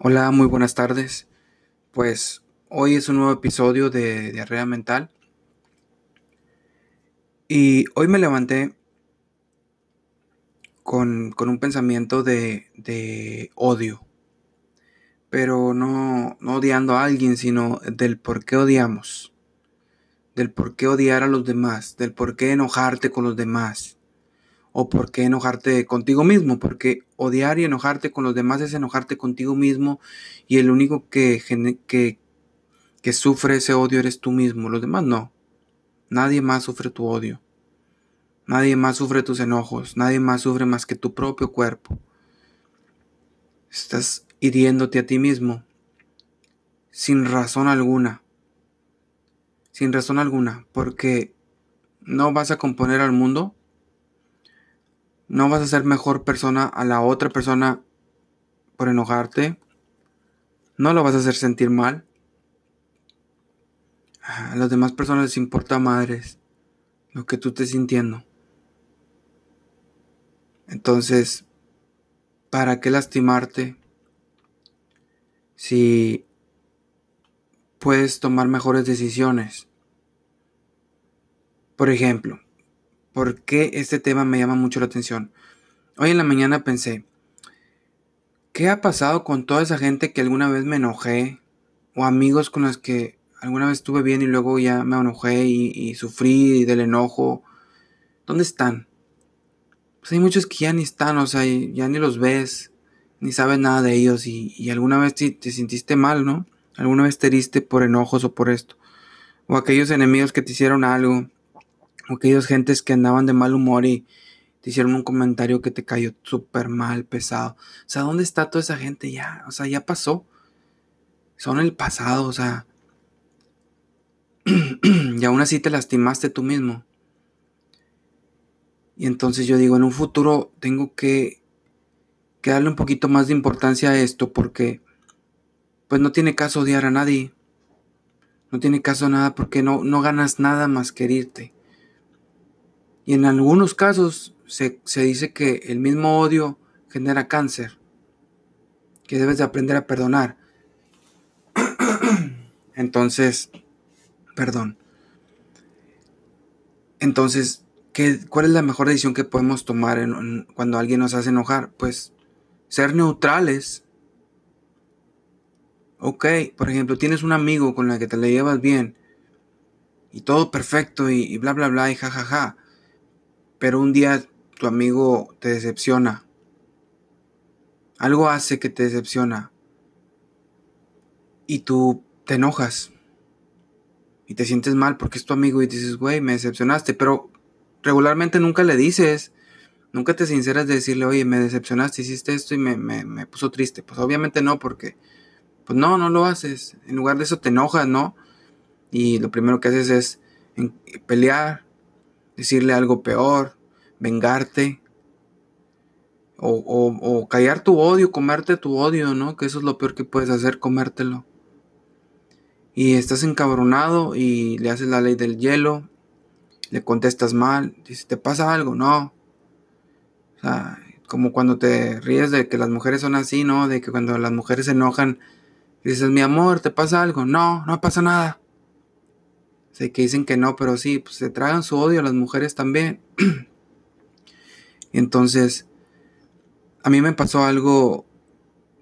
Hola, muy buenas tardes. Pues hoy es un nuevo episodio de Diarrea Mental. Y hoy me levanté con, un pensamiento de, odio. Pero no, no odiando a alguien, sino del por qué odiamos. Del por qué odiar a los demás. Del por qué enojarte con los demás o por qué enojarte contigo mismo, porque odiar y enojarte con los demás es enojarte contigo mismo y el único que, que, que sufre ese odio eres tú mismo, los demás no. Nadie más sufre tu odio. Nadie más sufre tus enojos, nadie más sufre más que tu propio cuerpo. Estás hiriéndote a ti mismo sin razón alguna. Sin razón alguna, porque no vas a componer al mundo no vas a ser mejor persona a la otra persona por enojarte. No lo vas a hacer sentir mal. A las demás personas les importa madres lo que tú estés sintiendo. Entonces, ¿para qué lastimarte si puedes tomar mejores decisiones? Por ejemplo, por qué este tema me llama mucho la atención. Hoy en la mañana pensé, ¿qué ha pasado con toda esa gente que alguna vez me enojé? O amigos con los que alguna vez estuve bien y luego ya me enojé y, sufrí del enojo. ¿Dónde están? Pues hay muchos que ya ni están, o sea, ya ni los ves, ni sabes nada de ellos y, alguna vez te, te, sintiste mal, ¿no? Alguna vez te heriste por enojos o por esto. O aquellos enemigos que te hicieron algo aquellos gentes que andaban de mal humor y te hicieron un comentario que te cayó súper mal, pesado. O sea, ¿dónde está toda esa gente ya? O sea, ya pasó. Son el pasado, o sea. y aún así te lastimaste tú mismo. Y entonces yo digo, en un futuro tengo que, que darle un poquito más de importancia a esto porque pues no tiene caso odiar a nadie. No tiene caso nada porque no, no ganas nada más que herirte. Y en algunos casos se, dice que el mismo odio genera cáncer, que debes de aprender a perdonar. Entonces, perdón. Entonces, ¿qué, ¿cuál es la mejor decisión que podemos tomar cuando alguien nos hace enojar? Pues ser neutrales. Ok, por ejemplo, tienes un amigo con el que te le llevas bien y todo perfecto y, y bla, bla, bla y jajaja. Ja, ja pero un día tu amigo te decepciona. Algo hace que te decepciona. Y tú te enojas. Y te sientes mal porque es tu amigo y dices, güey, me decepcionaste. Pero regularmente nunca le dices. Nunca te sinceras de decirle, oye, me decepcionaste, hiciste esto y me, me puso triste. Pues obviamente no, porque, pues no, no lo haces. En lugar de eso te enojas, ¿no? Y lo primero que haces es pelear, decirle algo peor, vengarte, o, callar tu odio, comerte tu odio, ¿no? Que eso es lo peor que puedes hacer, comértelo. Y estás encabronado y le haces la ley del hielo, le contestas mal, dice, ¿te pasa algo? No. O sea, como cuando te ríes de que las mujeres son así, ¿no? De que cuando las mujeres se enojan, dices, mi amor, ¿te pasa algo? No, no pasa nada. Sé que dicen que no, pero sí, pues se tragan su odio a las mujeres también. Entonces, a mí me pasó algo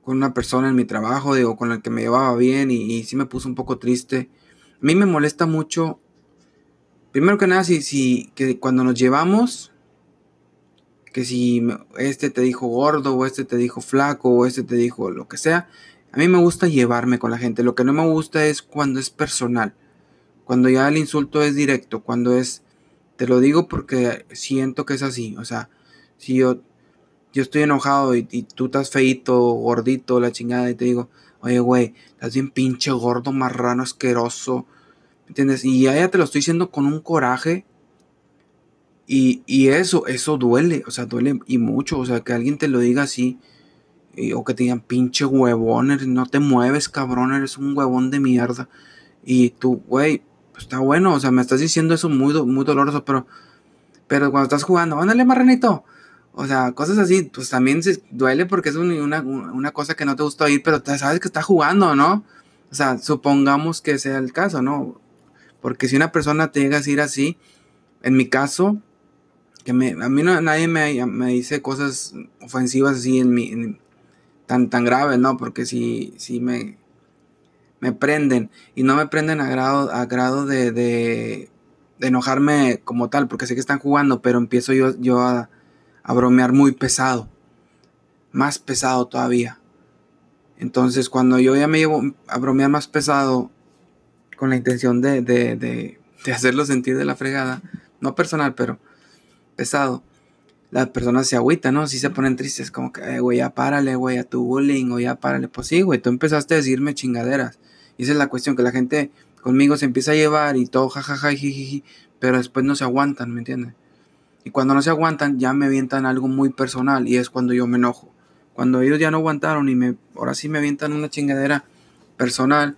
con una persona en mi trabajo, digo, con la que me llevaba bien y, sí me puso un poco triste. A mí me molesta mucho, primero que nada, si, si que cuando nos llevamos, que si este te dijo gordo o este te dijo flaco o este te dijo lo que sea, a mí me gusta llevarme con la gente. Lo que no me gusta es cuando es personal, cuando ya el insulto es directo, cuando es, te lo digo porque siento que es así, o sea, si yo, yo estoy enojado y, tú estás feito, gordito, la chingada, y te digo, oye, güey, estás bien pinche gordo, marrano, asqueroso, ¿me entiendes? Y ya, te lo estoy diciendo con un coraje. Y, y, eso, eso duele, o sea, duele y mucho, o sea, que alguien te lo diga así, o que te digan pinche huevón, no te mueves, cabrón, eres un huevón de mierda. Y tú, güey, pues está bueno, o sea, me estás diciendo eso muy, muy doloroso, pero, pero cuando estás jugando, ándale, marranito, O sea, cosas así, pues también duele porque es una, una cosa que no te gusta oír, pero sabes que está jugando, ¿no? O sea, supongamos que sea el caso, ¿no? Porque si una persona te llega a decir así, en mi caso, que me, a mí no, nadie me, me, dice cosas ofensivas así en mi, tan, tan graves, ¿no? Porque si, si me, me prenden y no me prenden a grado, a grado de, de, enojarme como tal, porque sé que están jugando, pero empiezo yo, yo a, a bromear muy pesado, más pesado todavía. Entonces, cuando yo ya me llevo a bromear más pesado, con la intención de, de, de, de hacerlo sentir de la fregada, no personal, pero pesado, las personas se agüitan, ¿no? Si se ponen tristes, como que, güey, ya párale, güey, a tu bullying, o ya párale. Pues sí, güey, tú empezaste a decirme chingaderas. Y esa es la cuestión, que la gente conmigo se empieza a llevar y todo, jajaja, jiji, pero después no se aguantan, ¿me entiendes? Y cuando no se aguantan, ya me avientan algo muy personal y es cuando yo me enojo. Cuando ellos ya no aguantaron y me, ahora sí me avientan una chingadera personal.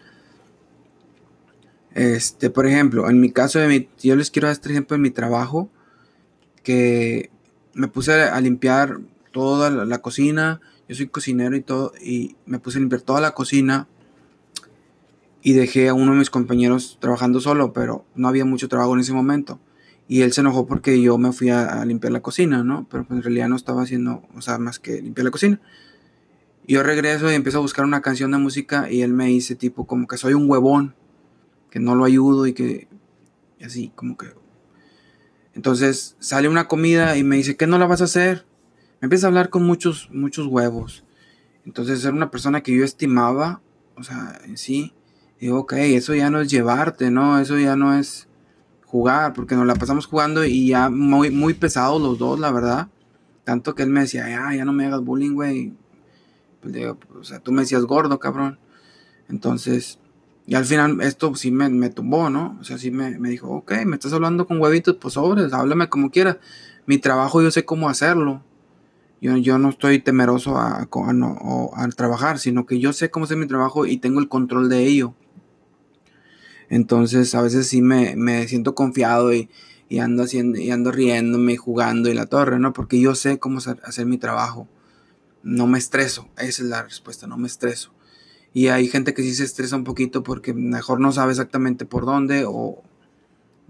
Este, por ejemplo, en mi caso de mi, yo les quiero dar este ejemplo en mi trabajo, que me puse a limpiar toda la, cocina, yo soy cocinero y todo, y me puse a limpiar toda la cocina y dejé a uno de mis compañeros trabajando solo, pero no había mucho trabajo en ese momento. Y él se enojó porque yo me fui a, limpiar la cocina, ¿no? Pero pues en realidad no estaba haciendo, o sea, más que limpiar la cocina. Y yo regreso y empiezo a buscar una canción de música y él me dice tipo como que soy un huevón, que no lo ayudo y que y así como que entonces sale una comida y me dice, ¿qué no la vas a hacer? Me empieza a hablar con muchos, muchos huevos. Entonces era una persona que yo estimaba, o sea, en sí. Digo, ok, eso ya no es llevarte, ¿no? Eso ya no es jugar, porque nos la pasamos jugando y ya muy, muy pesados los dos, la verdad. Tanto que él me decía, ya, ya no me hagas bullying, güey. Pues digo, o sea, tú me decías gordo, cabrón. Entonces, y al final esto sí me, me tumbó, ¿no? O sea, sí me, me, dijo, ok, me estás hablando con huevitos, pues sobres, háblame como quieras. Mi trabajo yo sé cómo hacerlo. Yo, yo no estoy temeroso a, a, trabajar, sino que yo sé cómo hacer mi trabajo y tengo el control de ello. Entonces a veces sí me, me siento confiado y, y, ando haciendo, y ando riéndome y jugando y la torre, ¿no? Porque yo sé cómo hacer mi trabajo. No me estreso, esa es la respuesta, no me estreso. Y hay gente que sí se estresa un poquito porque mejor no sabe exactamente por dónde o,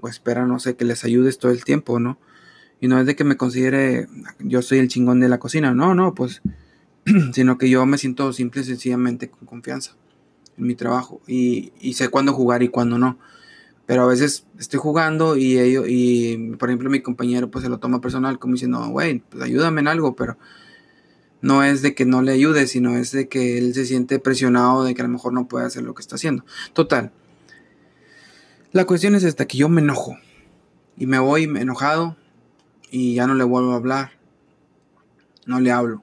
o espera, no sé, que les ayudes todo el tiempo, ¿no? Y no es de que me considere yo soy el chingón de la cocina, no, no, pues, sino que yo me siento simple y sencillamente con confianza en mi trabajo y, y sé cuándo jugar y cuándo no. Pero a veces estoy jugando y ellos, y por ejemplo mi compañero pues se lo toma personal como diciendo, güey, pues ayúdame en algo, pero no es de que no le ayude, sino es de que él se siente presionado de que a lo mejor no puede hacer lo que está haciendo. Total. La cuestión es esta, que yo me enojo. Y me voy enojado y ya no le vuelvo a hablar. No le hablo.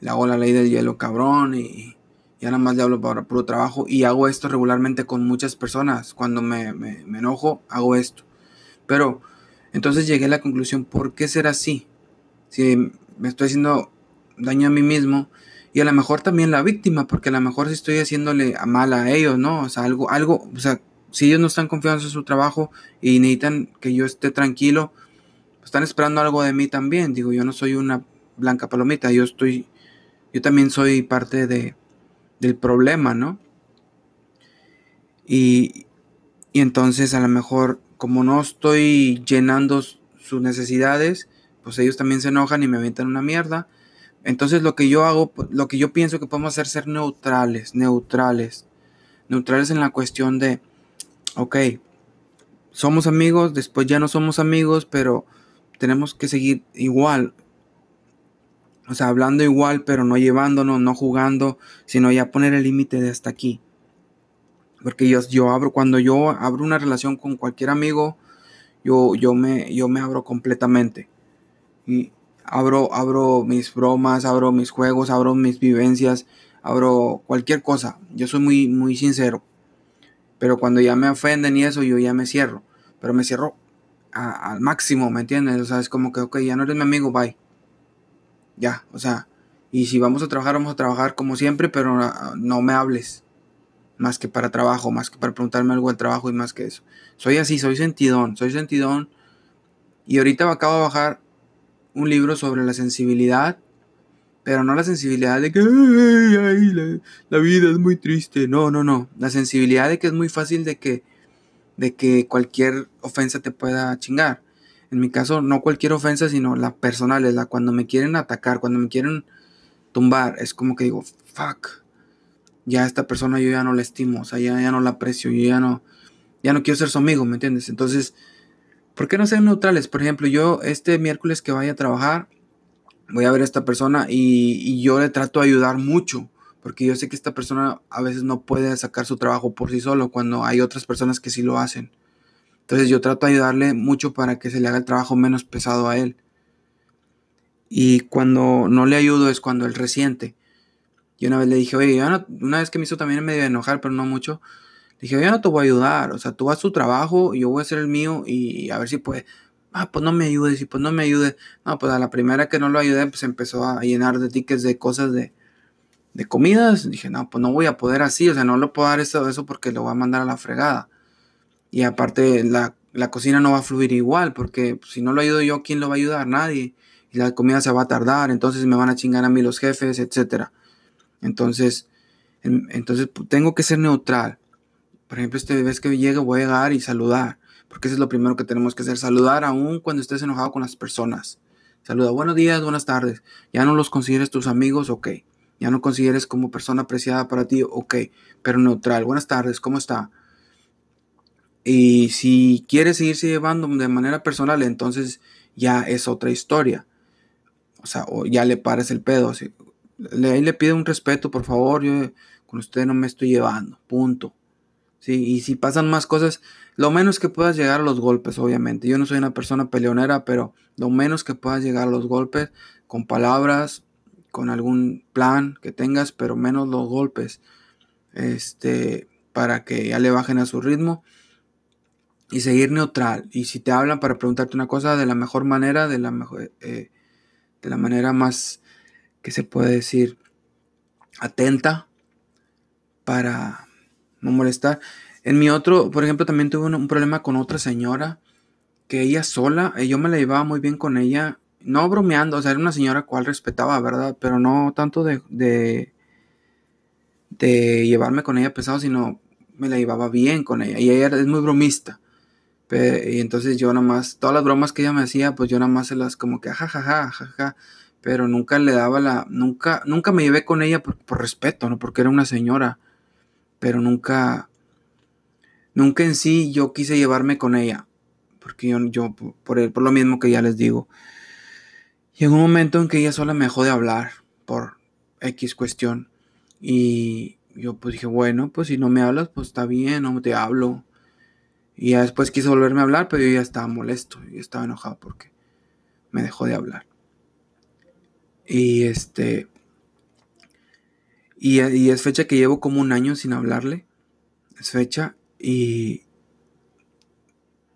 Le hago la ley del hielo cabrón y ya nada más le hablo para puro trabajo. Y hago esto regularmente con muchas personas. Cuando me, me, me enojo, hago esto. Pero entonces llegué a la conclusión, ¿por qué ser así? Si me estoy haciendo daño a mí mismo y a lo mejor también la víctima, porque a lo mejor si estoy haciéndole mal a ellos, ¿no? O sea, algo, algo, o sea, si ellos no están confiando en su trabajo y necesitan que yo esté tranquilo, están esperando algo de mí también. Digo, yo no soy una blanca palomita, yo estoy, yo también soy parte de, del problema, ¿no? Y, y entonces a lo mejor, como no estoy llenando sus necesidades, pues ellos también se enojan y me avientan una mierda entonces lo que yo hago, lo que yo pienso que podemos hacer ser neutrales, neutrales, neutrales en la cuestión de, ok, somos amigos, después ya no somos amigos, pero tenemos que seguir igual. O sea, hablando igual, pero no llevándonos, no jugando, sino ya poner el límite de hasta aquí. Porque yo, yo abro, cuando yo abro una relación con cualquier amigo, yo, yo, me, yo me abro completamente. Y, abro, abro mis bromas, abro mis juegos, abro mis vivencias, abro cualquier cosa. Yo soy muy, muy sincero. Pero cuando ya me ofenden y eso, yo ya me cierro. Pero me cierro al máximo, ¿me entiendes? O sea, es como que, ok, ya no eres mi amigo, bye. Ya, o sea, y si vamos a trabajar, vamos a trabajar como siempre, pero no me hables. Más que para trabajo, más que para preguntarme algo del trabajo y más que eso. Soy así, soy sentidón, soy sentidón. Y ahorita acabo de bajar un libro sobre la sensibilidad, pero no la sensibilidad de que la, vida es muy triste, no, no, no, la sensibilidad de que es muy fácil de que, de que cualquier ofensa te pueda chingar. En mi caso, no cualquier ofensa, sino la personal, es la cuando me quieren atacar, cuando me quieren tumbar, es como que digo, fuck, ya esta persona yo ya no la estimo, o sea, ya, ya no la aprecio, yo ya no, ya no quiero ser su amigo, ¿me entiendes? Entonces, ¿por qué no ser neutrales? Por ejemplo, yo este miércoles que vaya a trabajar, voy a ver a esta persona y, yo le trato de ayudar mucho, porque yo sé que esta persona a veces no puede sacar su trabajo por sí solo, cuando hay otras personas que sí lo hacen. Entonces yo trato de ayudarle mucho para que se le haga el trabajo menos pesado a él. Y cuando no le ayudo es cuando él resiente. Y una vez le dije, oye, una vez que me hizo también medio enojar, pero no mucho. Dije, yo no te voy a ayudar. O sea, tú haz tu trabajo, yo voy a hacer el mío y a ver si puede. Ah, pues no me ayudes, y pues no me ayude. No, pues a la primera que no lo ayudé, pues empezó a llenar de tickets de cosas de, de comidas. Dije, no, pues no voy a poder así. O sea, no le puedo dar eso, eso porque lo voy a mandar a la fregada. Y aparte, la, cocina no va a fluir igual, porque si no lo ayudo yo, ¿quién lo va a ayudar? Nadie. Y la comida se va a tardar, entonces me van a chingar a mí los jefes, etc. Entonces, entonces tengo que ser neutral. Por ejemplo, este vez que llegue voy a llegar y saludar, porque eso es lo primero que tenemos que hacer, saludar aún cuando estés enojado con las personas. Saluda, buenos días, buenas tardes. Ya no los consideres tus amigos, ok. Ya no consideres como persona apreciada para ti, ok. Pero neutral, buenas tardes, ¿cómo está? Y si quieres seguirse llevando de manera personal, entonces ya es otra historia. O sea, o ya le pares el pedo. Le, ahí le pide un respeto, por favor. Yo con usted no me estoy llevando. Punto. Sí, y si pasan más cosas, lo menos que puedas llegar a los golpes, obviamente. Yo no soy una persona peleonera, pero lo menos que puedas llegar a los golpes con palabras, con algún plan que tengas, pero menos los golpes. Este, para que ya le bajen a su ritmo y seguir neutral. Y si te hablan para preguntarte una cosa de la mejor manera, de la mejor, eh, de la manera más que se puede decir atenta para no molestar. En mi otro, por ejemplo, también tuve un, problema con otra señora que ella sola, eh, yo me la llevaba muy bien con ella, no bromeando, o sea, era una señora cual respetaba, ¿verdad? Pero no tanto de, de, de llevarme con ella pesado, sino me la llevaba bien con ella. Y ella es muy bromista y entonces yo nada más, todas las bromas que ella me hacía, pues yo nada más se las como que jajaja, jajaja, pero nunca le daba la, nunca, nunca me llevé con ella por, respeto, ¿no? Porque era una señora, pero nunca, nunca en sí yo quise llevarme con ella, porque yo, yo por, por lo mismo que ya les digo, llegó un momento en que ella sola me dejó de hablar por X cuestión, y yo pues dije, bueno, pues si no me hablas, pues está bien, no te hablo y ya después quiso volverme a hablar, pero yo ya estaba molesto, y estaba enojado porque me dejó de hablar. Y este. Y, es fecha que llevo como un año sin hablarle. Es fecha. Y,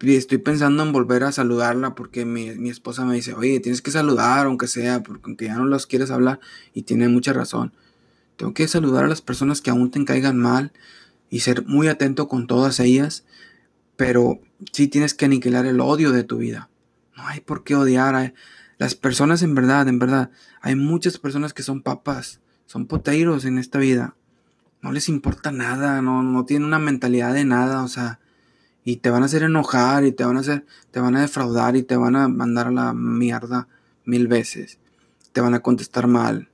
y estoy pensando en volver a saludarla porque mi, mi, esposa me dice, oye, tienes que saludar aunque sea, porque aunque ya no los quieres hablar. Y tiene mucha razón. Tengo que saludar a las personas que aún te caigan mal y ser muy atento con todas ellas pero sí tienes que aniquilar el odio de tu vida. No hay por qué odiar a las personas en verdad, en verdad. Hay muchas personas que son papas, son poteiros en esta vida. No les importa nada, no, no tienen una mentalidad de nada, o sea, y te van a hacer enojar y te van a hacer, te van a defraudar y te van a mandar a la mierda mil veces. Te van a contestar mal.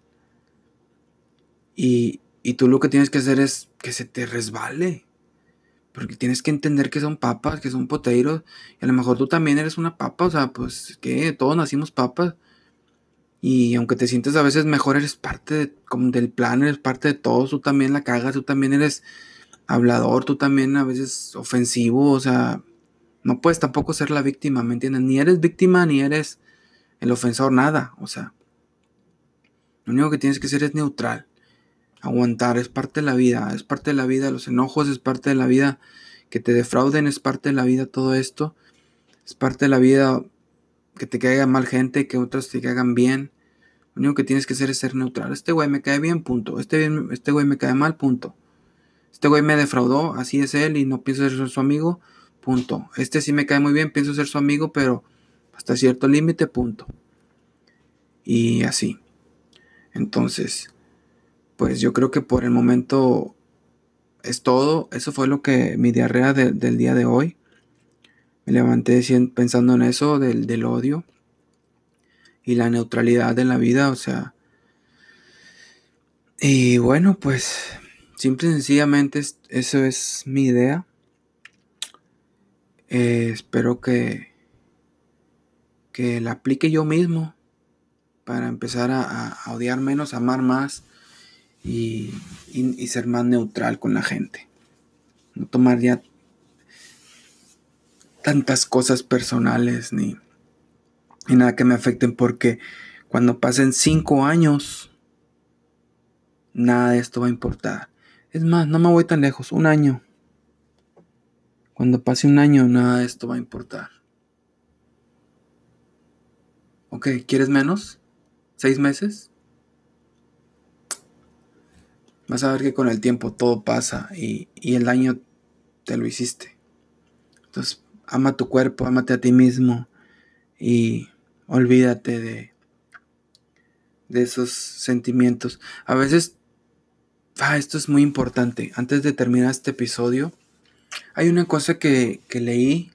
Y, y tú lo que tienes que hacer es que se te resbale. Porque tienes que entender que son papas, que son poteiros. Y a lo mejor tú también eres una papa. O sea, pues que todos nacimos papas. Y aunque te sientes a veces mejor, eres parte como del plan, eres parte de todo. Tú también la cagas, tú también eres hablador, tú también a veces ofensivo. O sea, no puedes tampoco ser la víctima, ¿me entiendes? Ni eres víctima ni eres el ofensor, nada. O sea, lo único que tienes que ser es neutral aguantar, es parte de la vida, es parte de la vida, los enojos es parte de la vida, que te defrauden es parte de la vida, todo esto, es parte de la vida que te caiga mal gente, que otras te caigan bien. Lo único que tienes que hacer es ser neutral. Este güey me cae bien, punto. Este, este güey me cae mal, punto. Este güey me defraudó, así es él y no pienso ser su amigo, punto. Este sí me cae muy bien, pienso ser su amigo, pero hasta cierto límite, punto. y así. Entonces, pues yo creo que por el momento es todo. Eso fue lo que mi diarrea del día de hoy. Me levanté pensando en eso, del, del odio y la neutralidad en la vida, o sea. Y bueno, pues simple y sencillamente eso es mi idea. Eh, espero que, que la aplique yo mismo para empezar a, odiar menos, amar más y, ser más neutral con la gente. No tomar ya tantas cosas personales ni, ni nada que me afecten porque cuando pasen cinco años nada de esto va a importar. Es más, no me voy tan lejos, un año. Cuando pase un año nada de esto va a importar. Ok, ¿quieres menos? ¿Seis meses? Vas a ver que con el tiempo todo pasa y, el daño te lo hiciste. Entonces, ama tu cuerpo, amate a ti mismo y olvídate de, de esos sentimientos. A veces, ah, esto es muy importante. Antes de terminar este episodio, hay una cosa que, que leí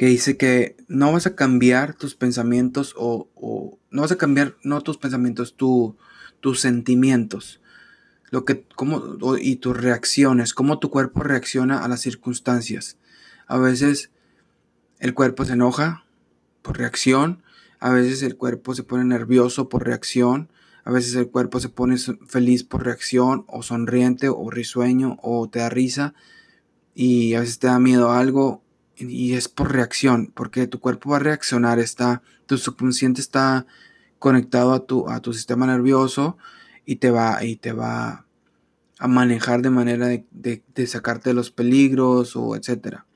que dice que no vas a cambiar tus pensamientos o, no vas a cambiar, no tus pensamientos, tus sentimientos, lo que, cómo, y tus reacciones, cómo tu cuerpo reacciona a las circunstancias. A veces el cuerpo se enoja por reacción, a veces el cuerpo se pone nervioso por reacción, a veces el cuerpo se pone feliz por reacción, o sonriente, o risueño, o te da risa, y a veces te da miedo a algo, y es por reacción, porque tu cuerpo va a reaccionar, está, tu subconsciente está conectado a tu, a tu sistema nervioso y te va, y te va a manejar de manera de, sacarte de los peligros o etcétera.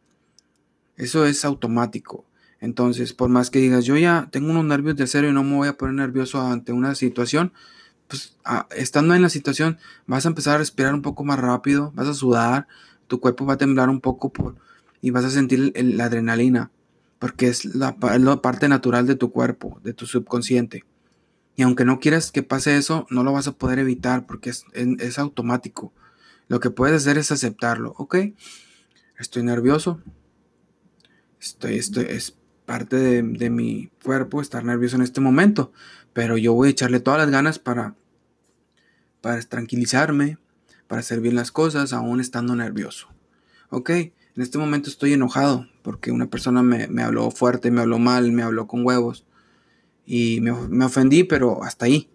Eso es automático. Entonces, por más que digas, yo ya tengo unos nervios de acero y no me voy a poner nervioso ante una situación, pues ah, estando en la situación vas a empezar a respirar un poco más rápido, vas a sudar, tu cuerpo va a temblar un poco y vas a sentir la adrenalina, porque es la, parte natural de tu cuerpo, de tu subconsciente. Y aunque no quieras que pase eso, no lo vas a poder evitar porque es, es automático. Lo que puedes hacer es aceptarlo. Ok, estoy nervioso. Estoy, estoy, es parte de, mi cuerpo estar nervioso en este momento. Pero yo voy a echarle todas las ganas para, para tranquilizarme, para hacer bien las cosas, aún estando nervioso. Ok, en este momento estoy enojado porque una persona me, habló fuerte, me habló mal, me habló con huevos y me, ofendí, pero hasta ahí.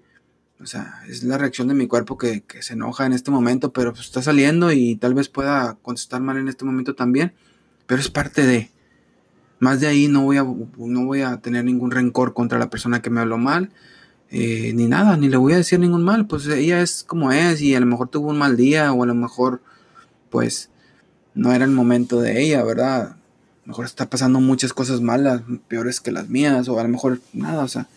O sea, es la reacción de mi cuerpo que, se enoja en este momento, pero pues, está saliendo y tal vez pueda contestar mal en este momento también, pero es parte de... Más de ahí no voy a, no voy a tener ningún rencor contra la persona que me habló mal, eh, ni nada, ni le voy a decir ningún mal, pues ella es como es y a lo mejor tuvo un mal día o a lo mejor pues no era el momento de ella, ¿verdad? A lo mejor está pasando muchas cosas malas, peores que las mías, o a lo mejor nada, o sea.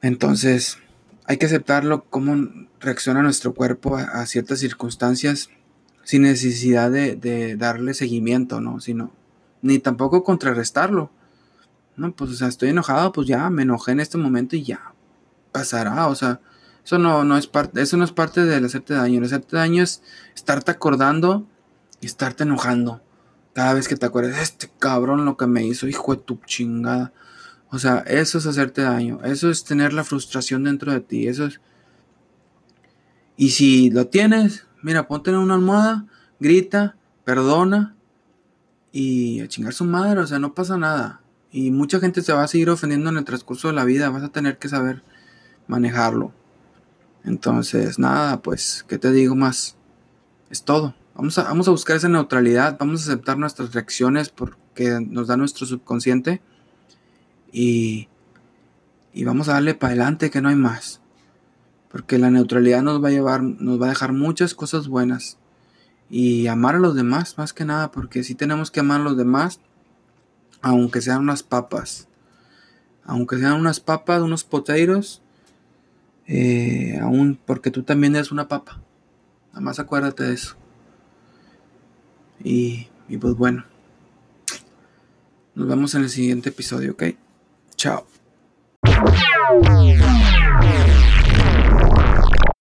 Entonces, hay que aceptarlo, cómo reacciona nuestro cuerpo a, ciertas circunstancias sin necesidad de, darle seguimiento, ¿no? Sino, ni tampoco contrarrestarlo. No, pues, o sea, estoy enojado, pues ya, me enojé en este momento y ya pasará, o sea, eso no, no es parte, eso no es parte del hacerte daño. El hacerte daño es estarte acordando y estarte enojando cada vez que te acuerdas, este cabrón lo que me hizo, hijo de tu chingada. O sea, eso es hacerte daño, eso es tener la frustración dentro de ti, eso es... Y si lo tienes, mira, ponte en una almohada, grita, perdona y a chingar su madre, o sea, no pasa nada. Y mucha gente se va a seguir ofendiendo en el transcurso de la vida, vas a tener que saber manejarlo. Entonces, nada, pues, ¿qué te digo más? Es todo. Vamos a, vamos a buscar esa neutralidad, vamos a aceptar nuestras reacciones porque nos da nuestro subconsciente y, y vamos a darle para adelante que no hay más. Porque la neutralidad nos va a llevar, nos va a dejar muchas cosas buenas. Y amar a los demás, más que nada, porque si tenemos que amar a los demás, aunque sean unas papas. Aunque sean unas papas, unos poteiros, eh, aún porque tú también eres una papa. Nada más acuérdate de eso. Y, pues bueno, nos vemos en el siguiente episodio, ¿ok? Chao.